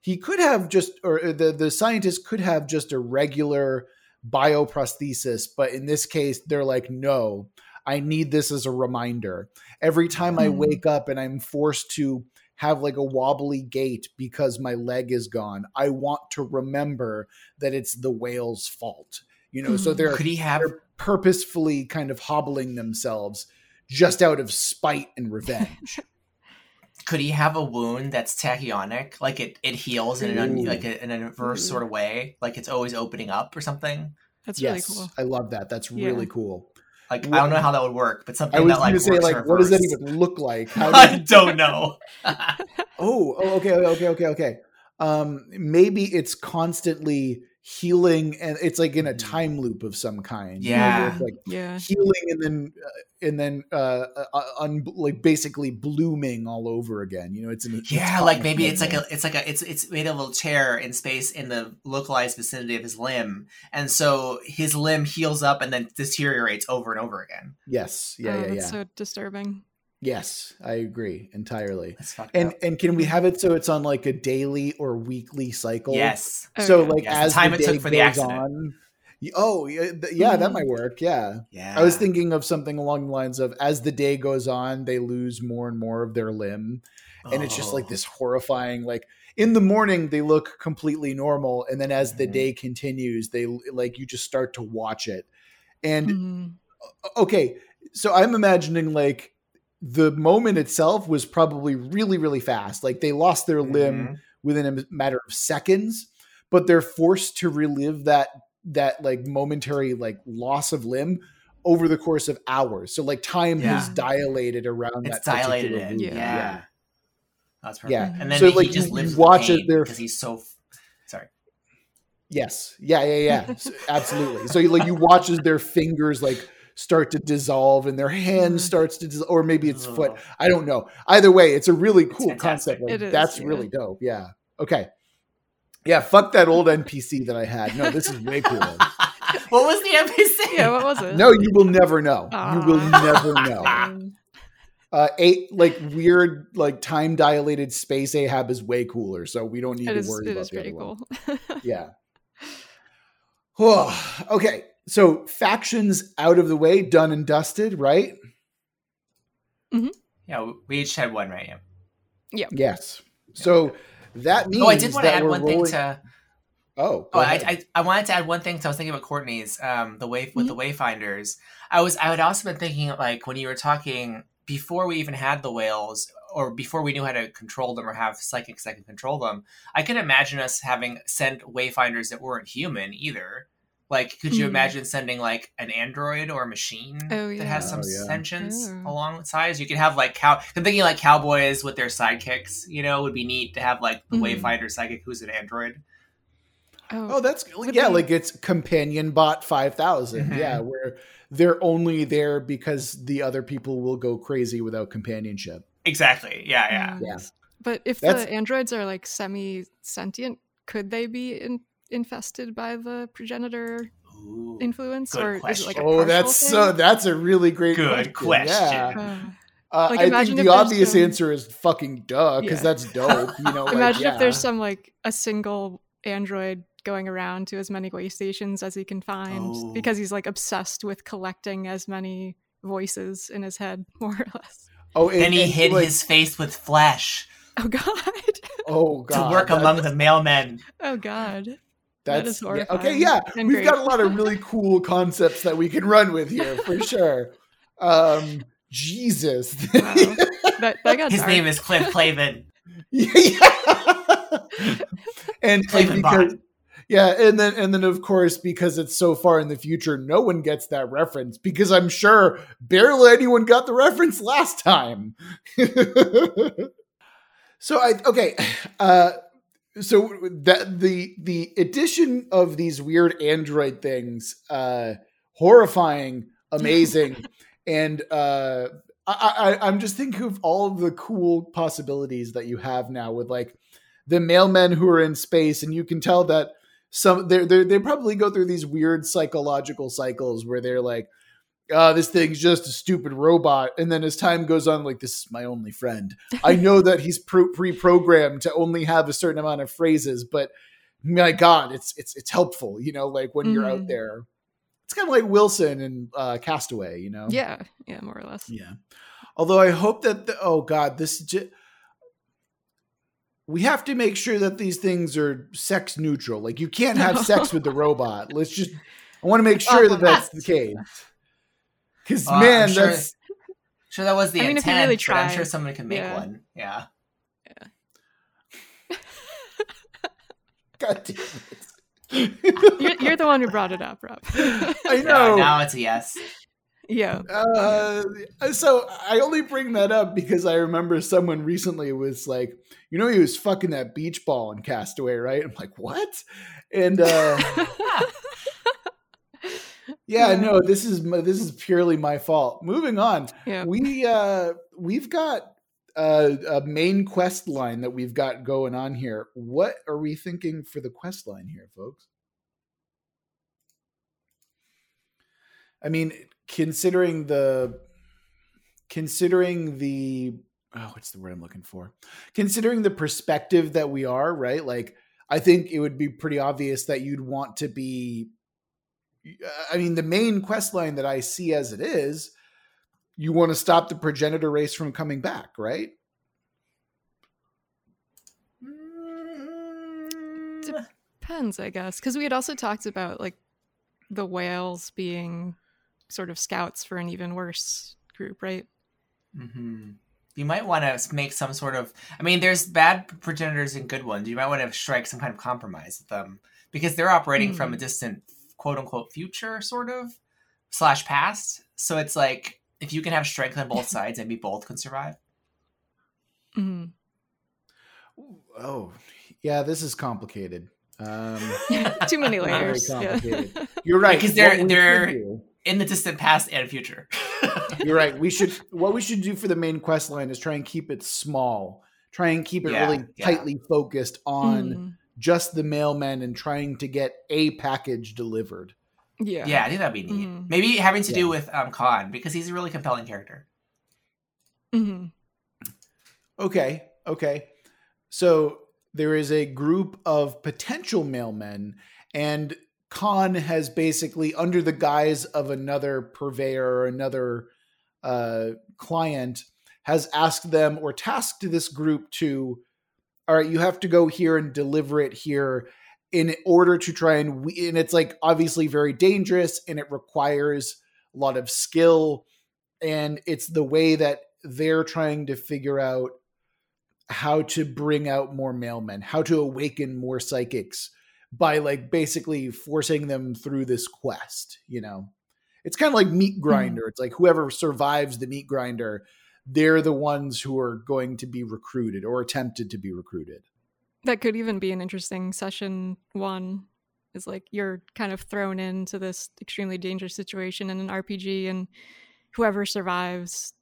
Speaker 1: he could have just, or uh, the the scientist could have just a regular bioprosthesis, but in this case, they're like, no, I need this as a reminder. Every time I
Speaker 2: Mhm.
Speaker 1: wake up and I'm forced to have like a wobbly gait because my leg is gone, I want to remember that it's the whale's fault. You know, so
Speaker 2: Mhm.
Speaker 1: they're
Speaker 3: Could he have?
Speaker 1: they're purposefully kind of hobbling themselves just out of spite and revenge. [laughs]
Speaker 3: Could he have a wound that's tachyonic, like it it heals in an un,
Speaker 1: Ooh.
Speaker 3: like a, in an inverse
Speaker 2: Ooh.
Speaker 3: sort of way, like it's always opening up or something?
Speaker 2: That's
Speaker 1: yes,
Speaker 2: really cool.
Speaker 1: I love that. That's
Speaker 2: Yeah.
Speaker 1: really cool.
Speaker 3: Like
Speaker 1: What-
Speaker 3: I don't know how that would work, but something
Speaker 1: I was
Speaker 3: that like
Speaker 1: going to say,
Speaker 3: works
Speaker 1: like, what does that even look like? [laughs] How
Speaker 3: I
Speaker 1: do
Speaker 3: don't know. [laughs]
Speaker 1: oh, oh, okay, okay, okay, okay. Um, maybe it's constantly healing, and it's like in a time loop of some kind. you know,
Speaker 3: Yeah.
Speaker 1: like
Speaker 2: Yeah.
Speaker 1: healing, and then uh, and then uh, uh, un, like basically blooming all over again. You know, it's, an, it's
Speaker 3: yeah,
Speaker 1: caught
Speaker 3: like
Speaker 1: in
Speaker 3: maybe it's like a it's like a it's it's made of a little chair in space in the localized vicinity of his limb, and so his limb heals up and then deteriorates over and over again.
Speaker 1: yes, yeah,
Speaker 2: oh,
Speaker 1: yeah,
Speaker 2: that's
Speaker 1: yeah.
Speaker 2: so disturbing.
Speaker 1: Yes, I agree entirely. And
Speaker 3: up.
Speaker 1: and can we have it so it's on like a daily or weekly cycle?
Speaker 3: Yes.
Speaker 2: Oh,
Speaker 1: So
Speaker 2: yeah.
Speaker 1: like
Speaker 3: Yes, the
Speaker 1: as
Speaker 3: time
Speaker 1: the
Speaker 3: it took
Speaker 1: day
Speaker 3: for the
Speaker 1: goes
Speaker 3: accident.
Speaker 1: on. Oh yeah, th- yeah, that might work. Yeah.
Speaker 3: Yeah.
Speaker 1: I was thinking of something along the lines of as the day goes on, they lose more and more of their limb. And it's just like
Speaker 3: Oh.
Speaker 1: this horrifying, like in the morning, they look completely normal. And then as the
Speaker 3: Mhm.
Speaker 1: day continues, they like you just start to watch it. And
Speaker 2: Mhm.
Speaker 1: okay, so I'm imagining like the moment itself was probably really, really fast. Like they lost their limb
Speaker 3: Mhm.
Speaker 1: within a matter of seconds, but they're forced to relive that that like momentary like loss of limb over the course of hours. So like time has
Speaker 2: Yeah.
Speaker 1: dilated around
Speaker 3: It's
Speaker 1: that
Speaker 3: dilated in.
Speaker 1: loop.
Speaker 3: Yeah. That's perfect.
Speaker 1: Yeah.
Speaker 3: And then
Speaker 1: So,
Speaker 3: he
Speaker 1: like,
Speaker 3: just lives
Speaker 1: watch it,
Speaker 3: pain
Speaker 1: they're-
Speaker 3: because he's so. f- Sorry.
Speaker 1: Yes. Yeah, yeah, yeah. So- absolutely. So like you watch as their fingers like start to dissolve and their hand
Speaker 2: Mhm.
Speaker 1: starts to dis- or maybe it's foot. I don't know. Either way, it's a really cool concept. Like,
Speaker 2: It is,
Speaker 1: that's
Speaker 2: yeah.
Speaker 1: really dope. Yeah. Okay. Yeah, fuck that old NPC that I had. No, this is way cooler. [laughs]
Speaker 3: what was the NPC? [laughs]
Speaker 2: Yeah, what was it?
Speaker 1: No, you will never know. You will never know. [laughs] Uh, eight like weird, like time dilated space Ahab is way cooler, so we don't need
Speaker 2: it
Speaker 1: to
Speaker 2: is,
Speaker 1: worry
Speaker 2: it
Speaker 1: about
Speaker 2: is
Speaker 1: the
Speaker 2: pretty
Speaker 1: other one. Yeah. Oh, [sighs] okay, so factions out of the way, done and dusted, right?
Speaker 3: Yeah, we each had one, right? Yeah.
Speaker 1: Yes. So that means.
Speaker 3: Oh, I did want to add
Speaker 1: we're
Speaker 3: one thing to.
Speaker 1: Oh,
Speaker 3: Oh,
Speaker 1: go
Speaker 3: I,
Speaker 1: ahead.
Speaker 3: I I wanted to add one thing. So I was thinking about Courtney's um the way with
Speaker 2: Mhm.
Speaker 3: the wayfinders. I was I had also been thinking like when you were talking before we even had the whales or before we knew how to control them or have psychics that can control them. I can imagine us having sent wayfinders that weren't human either. Like, could you
Speaker 2: Hmm.
Speaker 3: imagine sending like an android or a machine
Speaker 2: Oh,
Speaker 3: that has some
Speaker 1: Oh, yeah.
Speaker 3: sentience
Speaker 2: Oh.
Speaker 3: alongside? You could have like cow. I'm thinking like cowboys with their sidekicks. You know, would be neat to have like the
Speaker 2: Mhm.
Speaker 3: wayfinder psychic who's an android.
Speaker 1: Oh, that's
Speaker 2: Would
Speaker 1: yeah,
Speaker 2: they-
Speaker 1: like it's companion bot five
Speaker 3: Mhm.
Speaker 1: Yeah, where they're only there because the other people will go crazy without companionship.
Speaker 3: Exactly. Yeah. Yeah.
Speaker 2: Um,
Speaker 1: Yeah.
Speaker 2: But if
Speaker 1: That's-
Speaker 2: the androids are like semi sentient, could they be in- infested by the progenitor
Speaker 3: Ooh.
Speaker 2: influence,
Speaker 3: Good
Speaker 2: or is it like a
Speaker 1: Oh,
Speaker 2: partial
Speaker 1: that's so that's a really great
Speaker 3: Good
Speaker 1: question. Yeah.
Speaker 2: Uh,
Speaker 1: Uh,
Speaker 2: Like,
Speaker 1: I
Speaker 2: imagine
Speaker 1: think
Speaker 2: if
Speaker 1: the
Speaker 2: there's
Speaker 1: obvious
Speaker 2: some-
Speaker 1: answer is fucking duh, because
Speaker 2: Yeah.
Speaker 1: that's dope. You know, [laughs] like,
Speaker 2: imagine if there's some like a single android going around to as many way stations as he can find
Speaker 3: Oh.
Speaker 2: because he's like obsessed with collecting as many voices in his head, [laughs] more or less.
Speaker 1: Oh, and,
Speaker 3: Then he
Speaker 1: and,
Speaker 3: hid
Speaker 1: like,
Speaker 3: his face with flesh
Speaker 2: Oh [laughs] god.
Speaker 1: Oh god,
Speaker 3: to work
Speaker 1: that-
Speaker 3: among the mailmen.
Speaker 2: Oh god.
Speaker 1: That's
Speaker 2: is
Speaker 1: yeah, okay. Yeah,
Speaker 2: and
Speaker 1: we've
Speaker 2: great.
Speaker 1: got a lot of really cool concepts that we can run with here for [laughs] sure. Um, Jesus.
Speaker 2: Wow. [laughs] That, that got
Speaker 3: His
Speaker 2: dark.
Speaker 3: name is Cliff Clavin. [laughs]
Speaker 1: yeah. and, and
Speaker 3: Clavin
Speaker 1: because,
Speaker 3: Bond.
Speaker 1: yeah, and then and then of course because it's so far in the future, no one gets that reference because I'm sure barely anyone got the reference last time. so I okay, [sighs] uh, so that the the addition of these weird android things, uh, horrifying, amazing, [laughs] and uh, I, I I'm just thinking of all of the cool possibilities that you have now with like the mailmen who are in space, and you can tell that some they they they probably go through these weird psychological cycles where they're like, "Ah, this thing's just a stupid robot," and then as time goes on, like, "This is my only friend." I know that he's pre-programmed to only have a certain amount of phrases, but my God, it's it's it's helpful, you know, like when you're out
Speaker 2: Mhm.
Speaker 1: there. it's kind of like Wilson and uh, Castaway, you know?
Speaker 2: Yeah, yeah, more or less.
Speaker 1: Yeah. Although I hope that the, oh god, this j- we have to make sure that these things are sex neutral. Like you can't have sex [laughs] with the robot. Let's just I want to make sure that that's the case. Cuz
Speaker 3: Uh,
Speaker 1: man,
Speaker 3: I'm sure-
Speaker 1: that's
Speaker 3: Sure, that was the
Speaker 2: I mean, if
Speaker 3: intent,
Speaker 2: you really
Speaker 3: but I'm sure
Speaker 2: try,
Speaker 3: someone can make
Speaker 2: yeah.
Speaker 3: one. Yeah.
Speaker 1: god damn it. [laughs]
Speaker 2: You're, you're the one who brought it up, Rob. [laughs]
Speaker 1: I
Speaker 3: Yeah,
Speaker 1: know.
Speaker 3: now it's a yes.
Speaker 2: yeah.
Speaker 1: Uh, so I only bring that up because I remember someone recently was like, you know, he was fucking that beach ball in Castaway, right? I'm like, what? And uh, [laughs] yeah, no, this is my- this is purely my fault. Moving on,
Speaker 2: yeah.
Speaker 1: we uh, we've got a, a main quest line that we've got going on here. What are we thinking for the quest line here, folks? I mean, considering the considering the oh, what's the word I'm looking for? Considering the perspective that we are, right? Like, I think it would be pretty obvious that you'd want to be. I mean, the main quest line that I see as it is, you want to stop the progenitor race from coming back, right?
Speaker 3: Mm,
Speaker 2: Depends, I guess, because we had also talked about like the whales being sort of scouts for an even worse group, right?
Speaker 3: hmm You might want to make some sort of. I mean, there's bad progenitors and good ones. You might want to strike some kind of compromise with them because they're operating from a distant, quote unquote, future, sort of slash past. So it's like if you can have strength on both [laughs] sides, maybe both can survive.
Speaker 2: Mhm.
Speaker 1: Oh, yeah, this is complicated. Um, [laughs]
Speaker 2: Too many
Speaker 1: Not very
Speaker 2: layers. Yeah.
Speaker 1: you're right
Speaker 3: Because they're-
Speaker 1: What we should
Speaker 3: they're-
Speaker 1: do-
Speaker 3: In the distant past and future. [laughs]
Speaker 1: You're right. We should what we should do for the main quest line is try and keep it small. Try and keep it
Speaker 3: Yeah,
Speaker 1: really
Speaker 3: yeah.
Speaker 1: tightly focused on
Speaker 2: Mhm.
Speaker 1: Just the mailmen and trying to get a package delivered.
Speaker 2: Yeah.
Speaker 3: Yeah, I think that'd be neat.
Speaker 2: Mhm.
Speaker 3: Maybe having to
Speaker 1: Yeah.
Speaker 3: do with um Khan because he's a really compelling character.
Speaker 2: Mhm.
Speaker 1: Okay. Okay. So there is a group of potential mailmen, and Khan has basically, under the guise of another purveyor or another uh, client, has asked them or tasked this group to, all right, you have to go here and deliver it here in order to try and, we- and it's like obviously very dangerous and it requires a lot of skill. And it's the way that they're trying to figure out how to bring out more mailmen, how to awaken more psychics by like basically forcing them through this quest, you know. It's kind of like meat hmm. grinder. It's like whoever survives the meat grinder, they're the ones who are going to be recruited or attempted to be recruited.
Speaker 2: That could even be an interesting session one. Is like you're kind of thrown into this extremely dangerous situation in an RPG, and whoever survives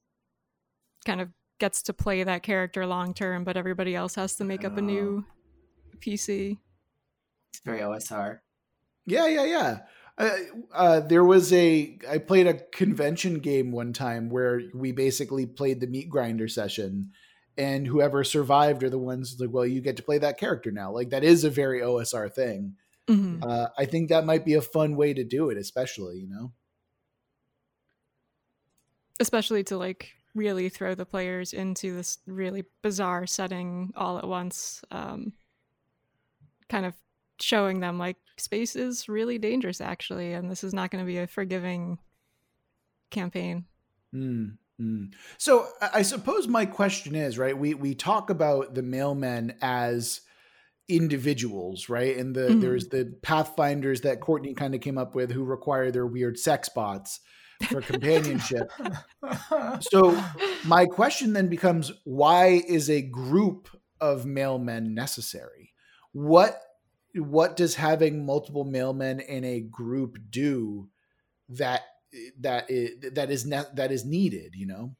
Speaker 2: kind of gets to play that character long term, but everybody else has to make up a new oh. PC.
Speaker 3: It's very OSR.
Speaker 1: Yeah, yeah, yeah. Uh, uh, there was a I played a convention game one time where we basically played the meat grinder session, and whoever survived are the ones like, well, you get to play that character now. Like that is a very OSR thing.
Speaker 2: Mhm.
Speaker 1: Uh, I think that might be a fun way to do it, especially you know.
Speaker 2: Especially to like really throw the players into this really bizarre setting all at once. Um, kind of showing them like space is really dangerous actually, and this is not going to be a forgiving campaign.
Speaker 1: Mm, mm. So I suppose my question is right. We we talk about the mailmen as individuals, right? And the
Speaker 2: Mhm.
Speaker 1: there's the pathfinders that Courtney kind of came up with who require their weird sex bots for companionship. [laughs] so my question then becomes: Why is a group of mailmen necessary? What what does having multiple mailmen in a group do that that is, that is ne- that is needed? You know.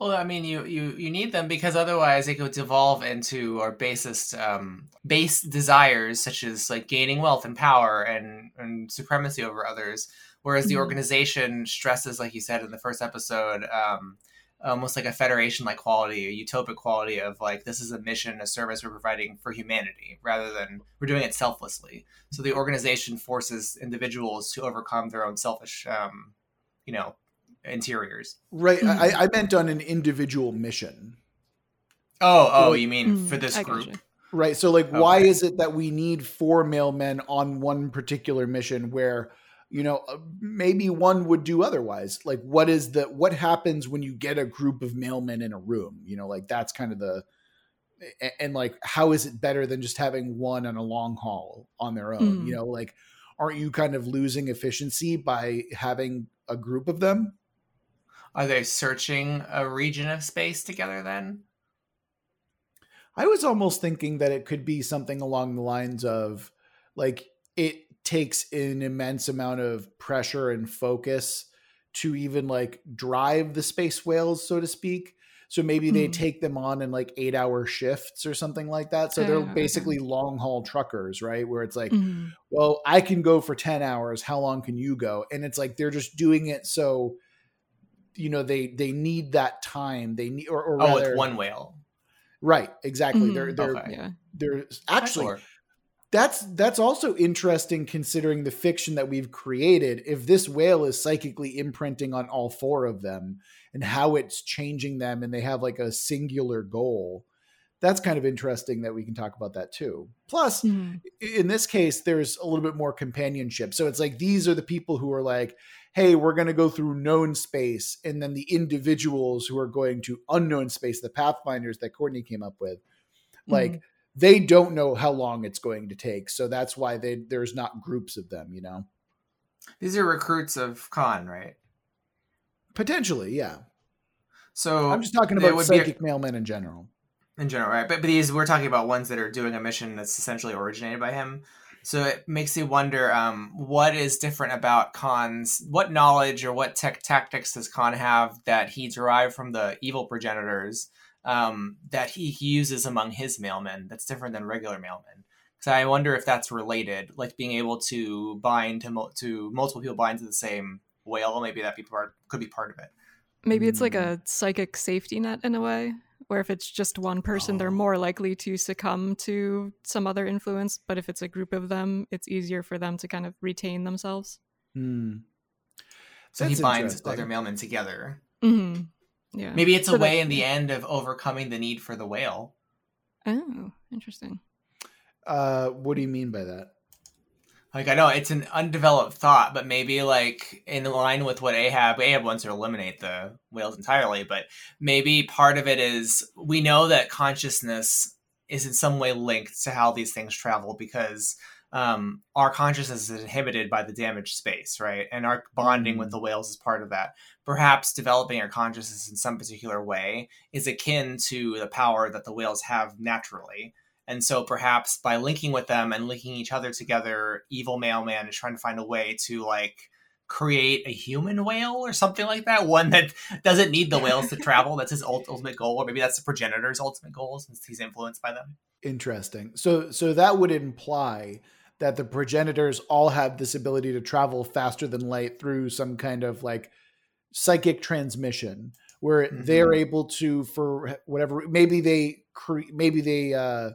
Speaker 3: Well, I mean, you, you you need them because otherwise it could devolve into our basest um, base desires, such as like gaining wealth and power and, and supremacy over others. Whereas the
Speaker 2: Mhm.
Speaker 3: organization stresses, like you said in the first episode, um, almost like a federation like quality, a utopic quality of like this is a mission, a service we're providing for humanity, rather than we're doing it selflessly. So the organization forces individuals to overcome their own selfish, um, you know, interiors.
Speaker 1: Right. I, I meant on an individual mission.
Speaker 3: Oh, oh, you mean for this
Speaker 2: I
Speaker 3: group?
Speaker 2: gotcha.
Speaker 1: Right. So, like, why is it that we need four mailmen on one particular mission where, you know, uh, maybe one would do otherwise? Like, what is the what happens when you get a group of mailmen in a room? You know, like that's kind of the a- and like how is it better than just having one on a long haul on their own?
Speaker 2: Mm.
Speaker 1: You know, like aren't you kind of losing efficiency by having a group of them?
Speaker 3: Are they searching a region of space together then?
Speaker 1: I was almost thinking that it could be something along the lines of like it takes an immense amount of pressure and focus to even like drive the space whales, so to speak. So maybe they
Speaker 2: Hmm.
Speaker 1: take them on in like eight hour shifts or something like that. So they're
Speaker 2: okay.
Speaker 1: basically long haul truckers, right? Where it's like,
Speaker 2: Mhm.
Speaker 1: well, I can go for 10 hours. How long can you go? And it's like they're just doing it so you know they they need that time. They need or, or
Speaker 3: Oh,
Speaker 1: rather,
Speaker 3: with one whale.
Speaker 1: right, exactly. They're
Speaker 2: Mhm.
Speaker 1: they're
Speaker 3: Okay.
Speaker 2: Yeah.
Speaker 1: they're actually
Speaker 3: Sure.
Speaker 1: That's that's also interesting considering the fiction that we've created if this whale is psychically imprinting on all four of them and how it's changing them and they have like a singular goal that's kind of interesting that we can talk about that too plus
Speaker 2: Mhm.
Speaker 1: in this case there's a little bit more companionship so it's like these are the people who are like hey we're going to go through known space and then the individuals who are going to unknown space the pathfinders that courtney came up with like
Speaker 2: Mhm.
Speaker 1: They don't know how long it's going to take so that's why they there's not groups of them you know
Speaker 3: These are recruits of Khan, right?
Speaker 1: potentially yeah
Speaker 3: So
Speaker 1: i'm just talking about
Speaker 3: be a-
Speaker 1: psychic mailmen in general
Speaker 3: in general, right? But, but these we're talking about ones that are doing a mission that's essentially originated by him. So it makes you wonder, um, what is different about Khan's what knowledge or what tech tactics does Khan have that he derived from the evil progenitors um, that he, he uses among his mailmen that's different than regular mailmen? So I wonder if that's related, like being able to bind to mul- to multiple people bind to the same whale. Maybe that be part could be part of it.
Speaker 2: Maybe it's like
Speaker 1: Mm.
Speaker 2: a psychic safety net in a way, where if it's just one person, they're
Speaker 1: Oh.
Speaker 2: more likely to succumb to some other influence. But if it's a group of them, it's easier for them to kind of retain themselves.
Speaker 1: Hmm.
Speaker 3: So
Speaker 1: That's
Speaker 3: he binds other mailmen together.
Speaker 2: hmm Yeah.
Speaker 3: Maybe it's a
Speaker 2: So that-
Speaker 3: way in the end of overcoming the need for the whale.
Speaker 2: Oh, interesting.
Speaker 1: uh what do you mean by that
Speaker 3: Like I know it's an undeveloped thought, but maybe like in line with what Ahab Ahab wants to eliminate the whales entirely, but maybe part of it is we know that consciousness is in some way linked to how these things travel because um, our consciousness is inhibited by the damaged space, right? And our bonding with the whales is part of that. Perhaps developing our consciousness in some particular way is akin to the power that the whales have naturally. And so perhaps by linking with them and linking each other together, Evil Mailman is trying to find a way to like create a human whale or something like that. One that doesn't need the whales to travel. That's his ultimate goal, or maybe that's the progenitor's ultimate goal since he's influenced by them.
Speaker 1: interesting so so that would imply that the progenitors all have this ability to travel faster than light through some kind of like psychic transmission where
Speaker 3: Mhm.
Speaker 1: they're able to for whatever maybe they cre- maybe they uh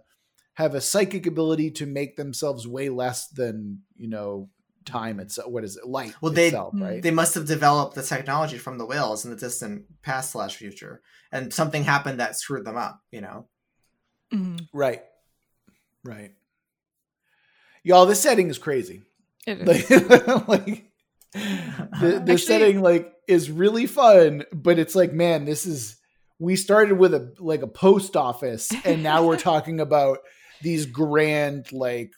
Speaker 1: have a psychic ability to make themselves way less than you know time itself what is it light
Speaker 3: Well, they-
Speaker 1: itself right
Speaker 3: They must have developed the technology from the whales in the distant past slash future, and something happened that screwed them up. You know.
Speaker 2: hmm
Speaker 1: right right y'all this setting is crazy
Speaker 2: It is.
Speaker 1: like, [laughs] like the, the
Speaker 2: Actually-
Speaker 1: setting like is really fun but it's like man this is we started with a like a post office and now we're [laughs] talking about these grand like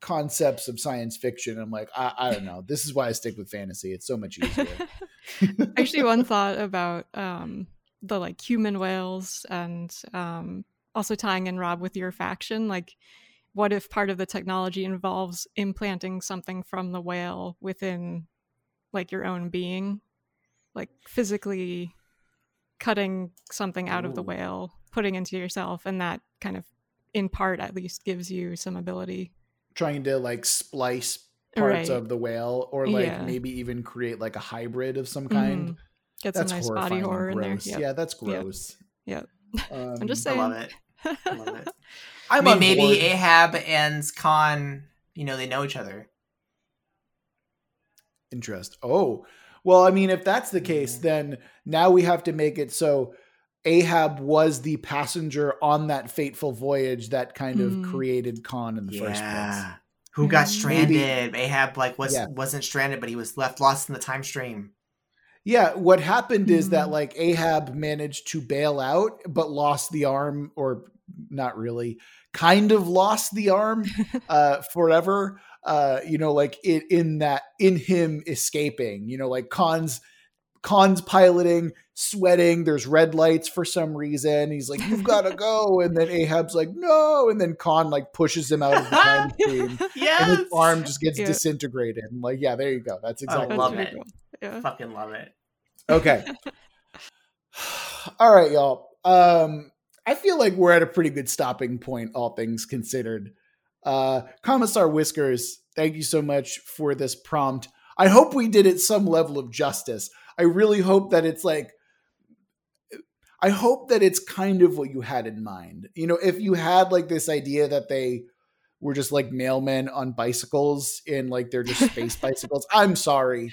Speaker 1: concepts of science fiction i'm like I, I don't know this is why i stick with fantasy it's so much easier [laughs]
Speaker 2: Actually, one thought about um, the like human whales and um, also tying in Rob with your faction. Like, what if part of the technology involves implanting something from the whale within like your own being, like physically cutting something out of the whale, putting into yourself, and that kind of, in part at least, gives you some ability.
Speaker 1: trying to like splice parts
Speaker 2: Right.
Speaker 1: of the whale or like
Speaker 2: Yeah.
Speaker 1: maybe even create like a hybrid of some kind
Speaker 2: Mhm. Get
Speaker 1: That's
Speaker 2: some nice body
Speaker 1: horrifying and
Speaker 2: horror in there. Yep.
Speaker 1: Yeah, that's
Speaker 2: Yep.
Speaker 1: gross.
Speaker 2: Yep.
Speaker 1: Um, [laughs]
Speaker 2: I'm just saying.
Speaker 3: I
Speaker 2: saying.
Speaker 3: love it. I love it. [laughs]
Speaker 1: I'm
Speaker 3: I mean, maybe
Speaker 1: board.
Speaker 3: Ahab and Khan, you know, they know each other.
Speaker 1: interest. Oh, well, I mean, if that's the case,
Speaker 3: Mhm.
Speaker 1: then now we have to make it so Ahab was the passenger on that fateful voyage that kind of
Speaker 2: Hmm.
Speaker 1: created Khan in the first place.
Speaker 3: Yeah. Who got
Speaker 2: Mm.
Speaker 3: stranded? Ahab like was
Speaker 1: Yeah.
Speaker 3: wasn't stranded, but he was left lost in the time stream.
Speaker 1: Yeah, what happened is that
Speaker 2: Mhm.
Speaker 1: like Ahab managed to bail out, but lost the arm, or not really, kind of lost the arm [laughs] uh, forever. Uh, you know, like it in that in him escaping. You know, like Khan's Khan's piloting, sweating. There's red lights for some reason. He's like, "You've got to [laughs] go," and then Ahab's like, "No," and then Khan like pushes him out of the time [laughs] stream,
Speaker 3: Yes.
Speaker 1: and his arm just gets
Speaker 2: Yeah.
Speaker 1: disintegrated. And like, yeah, there you go. That's
Speaker 3: I
Speaker 1: exactly.
Speaker 3: love
Speaker 1: what
Speaker 3: it.
Speaker 2: Yeah.
Speaker 3: Fucking love it.
Speaker 1: Okay. [sighs] all right, y'all. Um, I feel like we're at a pretty good stopping point, all things considered. Uh, Commissar Whiskers, thank you so much for this prompt. I hope we did it some level of justice. I really hope that it's like, I hope that it's kind of what you had in mind. You know, if you had like this idea that they were just like mailmen on bicycles and like they're just space [laughs] bicycles, I'm sorry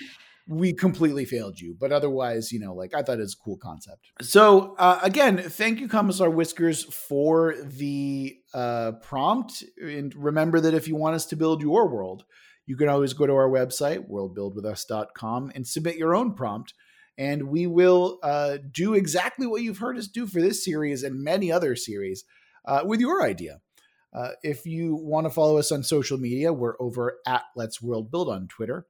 Speaker 1: we completely failed you. But otherwise, you know, like I thought it was a cool concept. So uh, again, thank you, Commissar Whiskers, for the uh, prompt. And remember that if you want us to build your world, you can always go to our website, worldbuildwithus.com, and submit your own prompt. And we will uh, do exactly what you've heard us do for this series and many other series uh, with your idea. Uh, if you want to follow us on social media, we're over at Let's World Build on Twitter.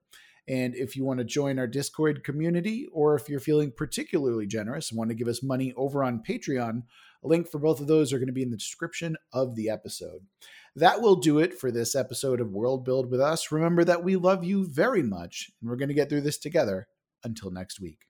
Speaker 1: And if you want to join our Discord community, or if you're feeling particularly generous and want to give us money over on Patreon, a link for both of those are going to be in the description of the episode. That will do it for this episode of World Build with Us. Remember that we love you very much, and we're going to get through this together. Until next week.